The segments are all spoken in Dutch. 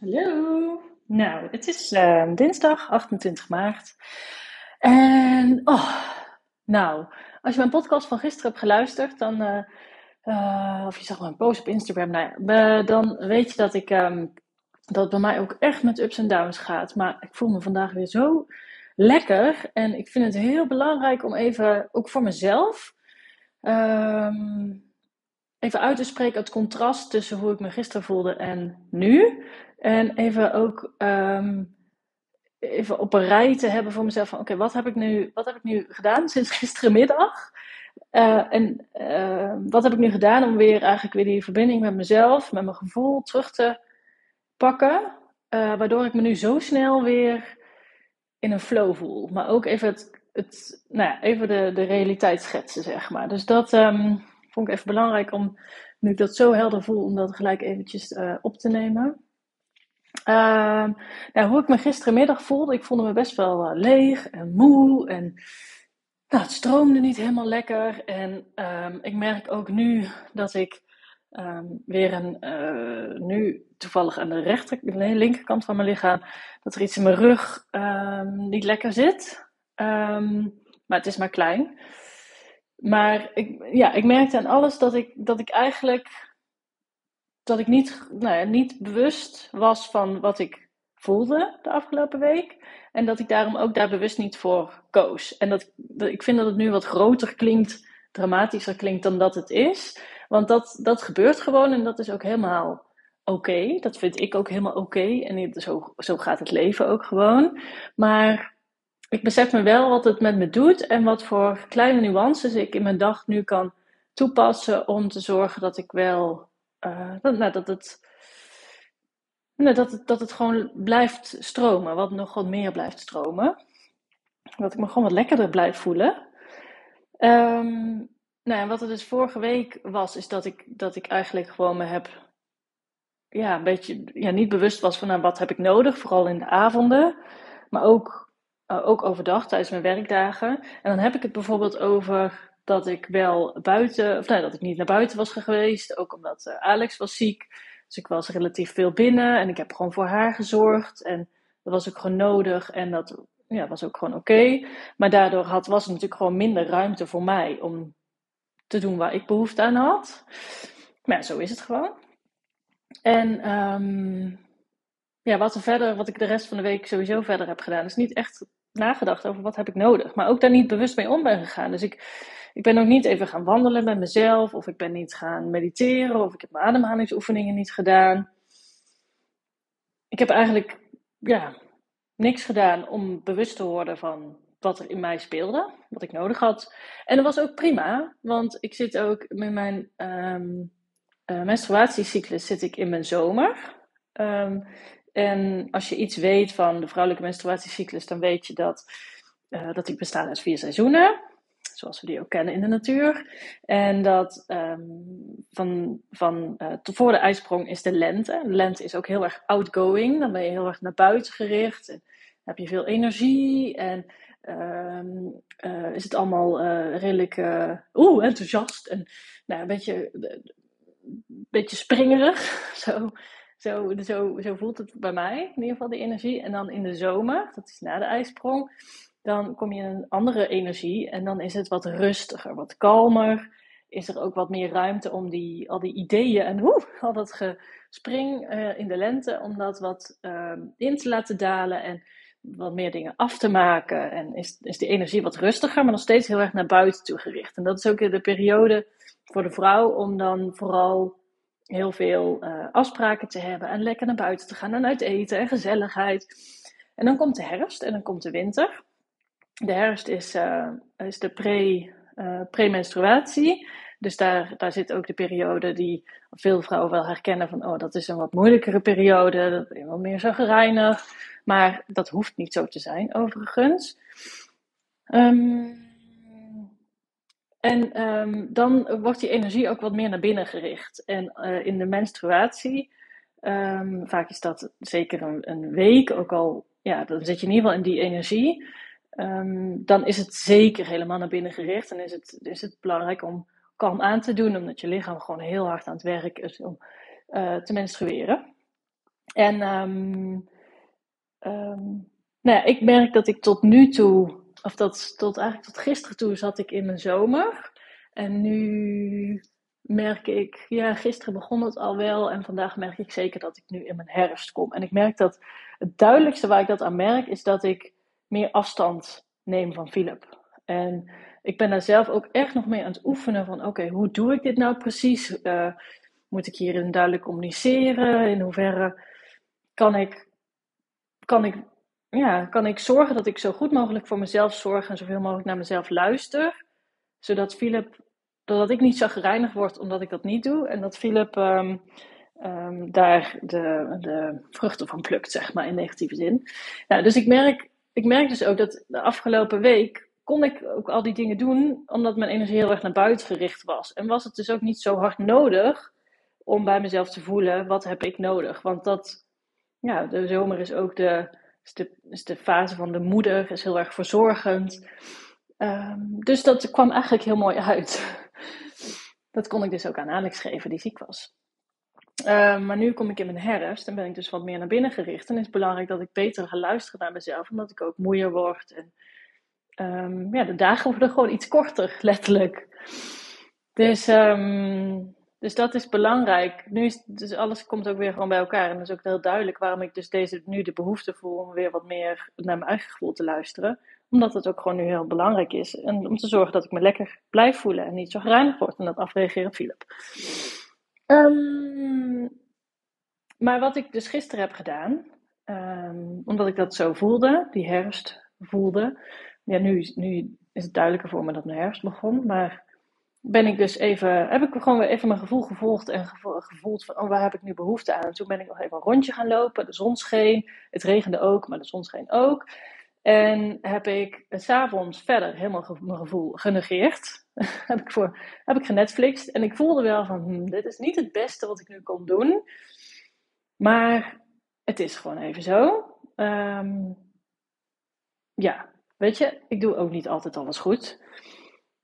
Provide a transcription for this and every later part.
Hallo. Nou, het is uh, dinsdag 28 maart. En, oh, nou, als je mijn podcast van gisteren hebt geluisterd, dan, uh, of je zag mijn post op Instagram, nou ja, dan weet je dat ik, um, dat het bij mij ook echt met ups en downs gaat. Maar ik voel me vandaag weer zo lekker. En ik vind het heel belangrijk om even, ook voor mezelf, um, even uit te spreken het contrast tussen hoe ik me gisteren voelde en nu. En even ook um, even op een rij te hebben voor mezelf van oké, wat heb ik nu, wat heb ik nu gedaan sinds gisterenmiddag? Uh, en uh, wat heb ik nu gedaan om weer eigenlijk weer die verbinding met mezelf, met mijn gevoel terug te pakken? Uh, waardoor ik me nu zo snel weer in een flow voel. Maar ook even, het, het, nou ja, even de, de realiteit schetsen, zeg maar. Dus dat um, vond ik even belangrijk om, nu ik dat zo helder voel, om dat gelijk eventjes op te nemen. Uh, nou, hoe ik me gisterenmiddag voelde, ik voelde me best wel uh, leeg en moe en nou, het stroomde niet helemaal lekker. En um, ik merk ook nu dat ik um, weer een, uh, nu toevallig aan de rechter, nee, linkerkant van mijn lichaam, dat er iets in mijn rug niet lekker zit. maar het is maar klein. Maar ik, ja, ik merkte aan alles dat ik, dat ik eigenlijk dat ik niet, nou niet bewust was van wat ik voelde de afgelopen week. En dat ik daarom ook daar bewust niet voor koos. En dat, ik vind dat het nu wat groter klinkt, dramatischer klinkt dan dat het is. Want dat, dat gebeurt gewoon en dat is ook helemaal oké. Dat vind ik ook helemaal oké. En zo, zo gaat het leven ook gewoon. Maar ik besef me wel wat het met me doet en wat voor kleine nuances ik in mijn dag nu kan toepassen om te zorgen dat ik wel uh, nou, dat, het, nou, dat, het, dat het gewoon blijft stromen. Wat nog wat meer blijft stromen. Dat ik me gewoon wat lekkerder blijf voelen. Um, nou, wat er dus vorige week was, is dat ik, dat ik eigenlijk gewoon me heb. Ja, een beetje ja, niet bewust was van nou, wat heb ik nodig, vooral in de avonden. Maar ook, uh, ook overdag tijdens mijn werkdagen. En dan heb ik het bijvoorbeeld over dat ik wel buiten, of nee, dat ik niet naar buiten was geweest. Ook omdat uh, Alex was ziek. Dus ik was relatief veel binnen en ik heb gewoon voor haar gezorgd. En dat was ook gewoon nodig en dat ja, was ook gewoon oké. Maar daardoor had, was er natuurlijk gewoon minder ruimte voor mij om te doen waar ik behoefte aan had. Maar zo is het gewoon. En um, ja, wat er verder, wat ik de rest van de week sowieso verder heb gedaan, is niet echt nagedacht over wat heb ik nodig. Maar ook daar niet bewust mee om ben gegaan. Dus ik, ik ben ook niet even gaan wandelen met mezelf, of ik ben niet gaan mediteren, of ik heb mijn ademhalingsoefeningen niet gedaan. Ik heb eigenlijk ja, niks gedaan om bewust te worden van wat er in mij speelde, wat ik nodig had. En dat was ook prima, want ik zit ook met mijn um, uh, menstruatiecyclus zit ik in mijn zomer. Um, en als je iets weet van de vrouwelijke menstruatiecyclus, dan weet je dat, uh, dat die bestaan uit vier seizoenen zoals we die ook kennen in de natuur. En dat um, van, van uh, voor de ijsprong is de lente. De lente is ook heel erg outgoing. Dan ben je heel erg naar buiten gericht. En heb je veel energie. En um, uh, is het allemaal uh, redelijk oeh, enthousiast. En nou, een beetje, een beetje springerig. Zo. Zo, zo, zo voelt het bij mij, in ieder geval, die energie. En dan in de zomer, dat is na de ijsprong, dan kom je in een andere energie en dan is het wat rustiger, wat kalmer. Is er ook wat meer ruimte om die, al die ideeën en hoe, al dat gespring uh, in de lente, om dat wat uh, in te laten dalen en wat meer dingen af te maken. En is, is die energie wat rustiger, maar nog steeds heel erg naar buiten toe gericht. En dat is ook de periode voor de vrouw om dan vooral heel veel uh, afspraken te hebben en lekker naar buiten te gaan en uit eten en gezelligheid. En dan komt de herfst en dan komt de winter de herfst is, uh, is de pre, uh, premenstruatie. Dus daar, daar zit ook de periode die veel vrouwen wel herkennen van, oh, dat is een wat moeilijkere periode, dat is wat meer zo gereinigd. Maar dat hoeft niet zo te zijn, overigens. Um, en um, dan wordt die energie ook wat meer naar binnen gericht. En uh, in de menstruatie, um, vaak is dat zeker een, een week, ook al, ja, dan zit je in ieder geval in die energie. Um, dan is het zeker helemaal naar binnen gericht. En is het, is het belangrijk om kalm aan te doen, omdat je lichaam gewoon heel hard aan het werk is om uh, te menstrueren. En um, um, nou ja, ik merk dat ik tot nu toe, of dat tot eigenlijk tot gisteren toe, zat ik in mijn zomer. En nu merk ik, ja, gisteren begon het al wel en vandaag merk ik zeker dat ik nu in mijn herfst kom. En ik merk dat het duidelijkste waar ik dat aan merk, is dat ik meer afstand neem van Philip. En ik ben daar zelf ook echt nog mee aan het oefenen van, oké, hoe doe ik dit nou precies? Uh, moet ik hierin duidelijk communiceren? In hoeverre kan ik, kan ik, ja, kan ik zorgen dat ik zo goed mogelijk voor mezelf zorg en zoveel mogelijk naar mezelf luister? Zodat Philip, doordat ik niet zo gereinigd word omdat ik dat niet doe. En dat Philip um, um, daar de, de vruchten van plukt, zeg maar, in negatieve zin. Nou, dus ik merk, ik merk dus ook dat de afgelopen week kon ik ook al die dingen doen omdat mijn energie heel erg naar buiten gericht was. En was het dus ook niet zo hard nodig om bij mezelf te voelen, wat heb ik nodig? Want dat, ja, de zomer is ook de, de, fase van de moeder, is heel erg verzorgend. Um, dus dat kwam eigenlijk heel mooi uit. dat kon ik dus ook aan Alex geven, die ziek was. Uh, maar nu kom ik in mijn herfst en ben ik dus wat meer naar binnen gericht. En is het belangrijk dat ik beter ga luisteren naar mezelf, omdat ik ook moeier word. En um, ja, de dagen worden gewoon iets korter, letterlijk. Dus, um, dus dat is belangrijk. Nu is dus alles komt ook weer gewoon bij elkaar. En dat is ook heel duidelijk waarom ik dus deze, nu de behoefte voel om weer wat meer naar mijn eigen gevoel te luisteren. Omdat het ook gewoon nu heel belangrijk is. En om te zorgen dat ik me lekker blijf voelen en niet zo gereinigd word. En dat afreageren op Philip. Um, maar wat ik dus gisteren heb gedaan, um, omdat ik dat zo voelde, die herfst voelde. Ja, nu, nu is het duidelijker voor me dat mijn herfst begon. Maar ben ik dus even, heb ik gewoon weer even mijn gevoel gevolgd en gevoeld van, oh, waar heb ik nu behoefte aan? En toen ben ik nog even een rondje gaan lopen. De zon scheen, het regende ook, maar de zon scheen ook. En heb ik s'avonds verder helemaal mijn gevoel genegeerd. heb, ik voor, heb ik genetflixt. En ik voelde wel van, hm, dit is niet het beste wat ik nu kon doen. Maar het is gewoon even zo. Um, ja, weet je, ik doe ook niet altijd alles goed.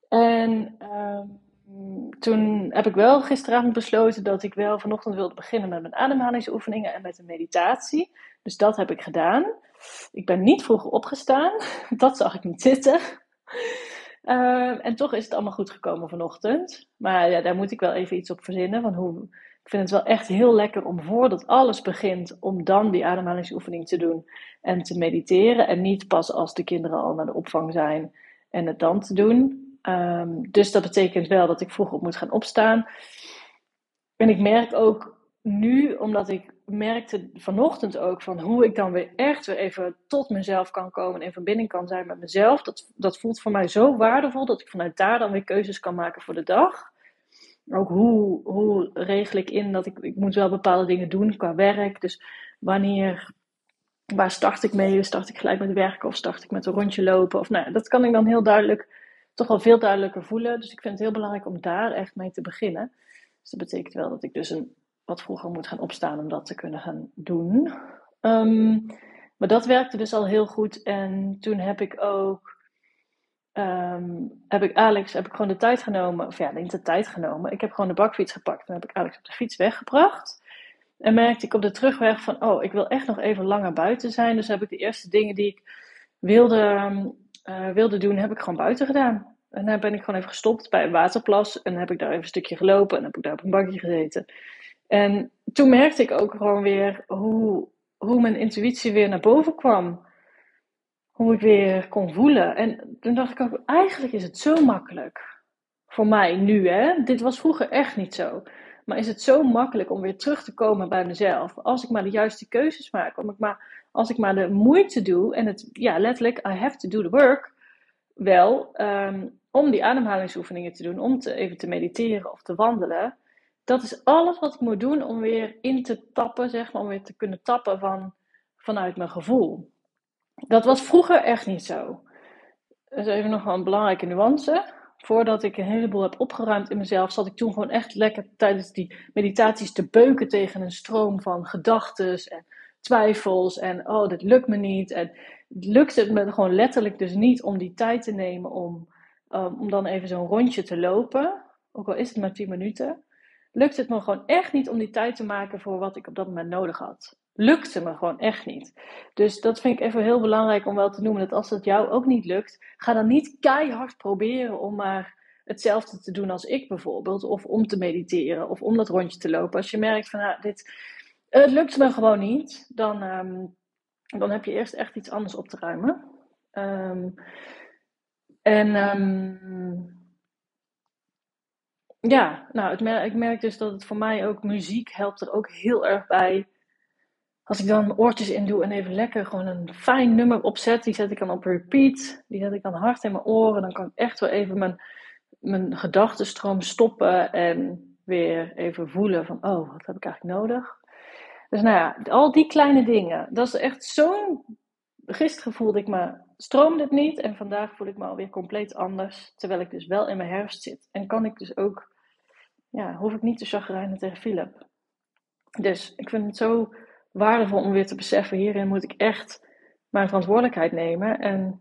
En um, toen heb ik wel gisteravond besloten dat ik wel vanochtend wilde beginnen met mijn ademhalingsoefeningen en met een meditatie. Dus dat heb ik gedaan. Ik ben niet vroeger opgestaan. Dat zag ik niet zitten. Uh, en toch is het allemaal goed gekomen vanochtend. Maar ja, daar moet ik wel even iets op verzinnen. Van hoe, ik vind het wel echt heel lekker om voordat alles begint, om dan die ademhalingsoefening te doen en te mediteren. En niet pas als de kinderen al naar de opvang zijn en het dan te doen. Um, dus dat betekent wel dat ik vroeg op moet gaan opstaan. En ik merk ook nu, omdat ik merkte vanochtend ook van hoe ik dan weer echt weer even tot mezelf kan komen en in verbinding kan zijn met mezelf. Dat, dat voelt voor mij zo waardevol dat ik vanuit daar dan weer keuzes kan maken voor de dag. Ook hoe, hoe regel ik in dat ik, ik moet wel bepaalde dingen doen qua werk. Dus wanneer, waar start ik mee? Start ik gelijk met werken of start ik met een rondje lopen? Of nou, dat kan ik dan heel duidelijk toch wel veel duidelijker voelen. Dus ik vind het heel belangrijk om daar echt mee te beginnen. Dus dat betekent wel dat ik dus een, wat vroeger moet gaan opstaan om dat te kunnen gaan doen. Um, maar dat werkte dus al heel goed. En toen heb ik ook, um, heb ik Alex, heb ik gewoon de tijd genomen. Of ja, niet de tijd genomen. Ik heb gewoon de bakfiets gepakt. En heb ik Alex op de fiets weggebracht. En merkte ik op de terugweg van, oh, ik wil echt nog even langer buiten zijn. Dus heb ik de eerste dingen die ik wilde uh, wilde doen, heb ik gewoon buiten gedaan. En dan ben ik gewoon even gestopt bij een waterplas. En heb ik daar even een stukje gelopen. En heb ik daar op een bankje gezeten. En toen merkte ik ook gewoon weer hoe, hoe mijn intuïtie weer naar boven kwam. Hoe ik weer kon voelen. En toen dacht ik ook, eigenlijk is het zo makkelijk. Voor mij nu, hè. Dit was vroeger echt niet zo. Maar is het zo makkelijk om weer terug te komen bij mezelf. Als ik maar de juiste keuzes maak. Om ik maar als ik maar de moeite doe, en het, ja, letterlijk, I have to do the work, wel, um, om die ademhalingsoefeningen te doen, om te, even te mediteren of te wandelen. Dat is alles wat ik moet doen om weer in te tappen, zeg maar, om weer te kunnen tappen van, vanuit mijn gevoel. Dat was vroeger echt niet zo. Dat is even nog wel een belangrijke nuance. Voordat ik een heleboel heb opgeruimd in mezelf, zat ik toen gewoon echt lekker tijdens die meditaties te beuken tegen een stroom van gedachten en twijfels en oh, dit lukt me niet. En lukt het me gewoon letterlijk dus niet om die tijd te nemen om, um, om dan even zo'n rondje te lopen. Ook al is het maar 10 minuten. Lukt het me gewoon echt niet om die tijd te maken voor wat ik op dat moment nodig had. lukte me gewoon echt niet. Dus dat vind ik even heel belangrijk om wel te noemen. Dat als het jou ook niet lukt, ga dan niet keihard proberen om maar hetzelfde te doen als ik bijvoorbeeld. Of om te mediteren of om dat rondje te lopen. Als je merkt van nou, dit, het lukt me gewoon niet, dan, ehm, dan heb je eerst echt iets anders op te ruimen. Um, en um, ja, nou, ik merk dus dat het voor mij ook muziek helpt er ook heel erg bij. Als ik dan oortjes in doe en even lekker gewoon een fijn nummer opzet, die zet ik dan op repeat. Die zet ik dan hard in mijn oren. Dan kan ik echt wel even mijn, mijn gedachtenstroom stoppen en weer even voelen van, oh, wat heb ik eigenlijk nodig? Dus nou ja, al die kleine dingen. Dat is echt zo'n... Gisteren voelde ik me, stroomde het niet en vandaag voel ik me alweer compleet anders. Terwijl ik dus wel in mijn herfst zit. En kan ik dus ook, ja, hoef ik niet te chagrijnen tegen Philip. Dus ik vind het zo waardevol om weer te beseffen, hierin moet ik echt mijn verantwoordelijkheid nemen. En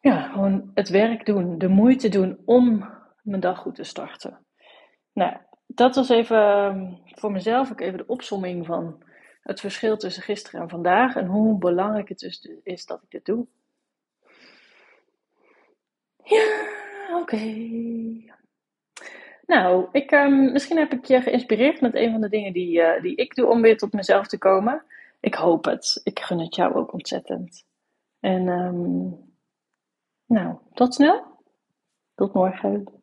ja, gewoon het werk doen, de moeite doen om mijn dag goed te starten. Nou, dat was even ehm, voor mezelf ook even de opsomming van het verschil tussen gisteren en vandaag en hoe belangrijk het dus is dat ik dit doe. Ja, oké. Nou, ik, um, misschien heb ik je geïnspireerd met een van de dingen die, uh, die ik doe om weer tot mezelf te komen. Ik hoop het. Ik gun het jou ook ontzettend. En um, nou, tot snel. Tot morgen.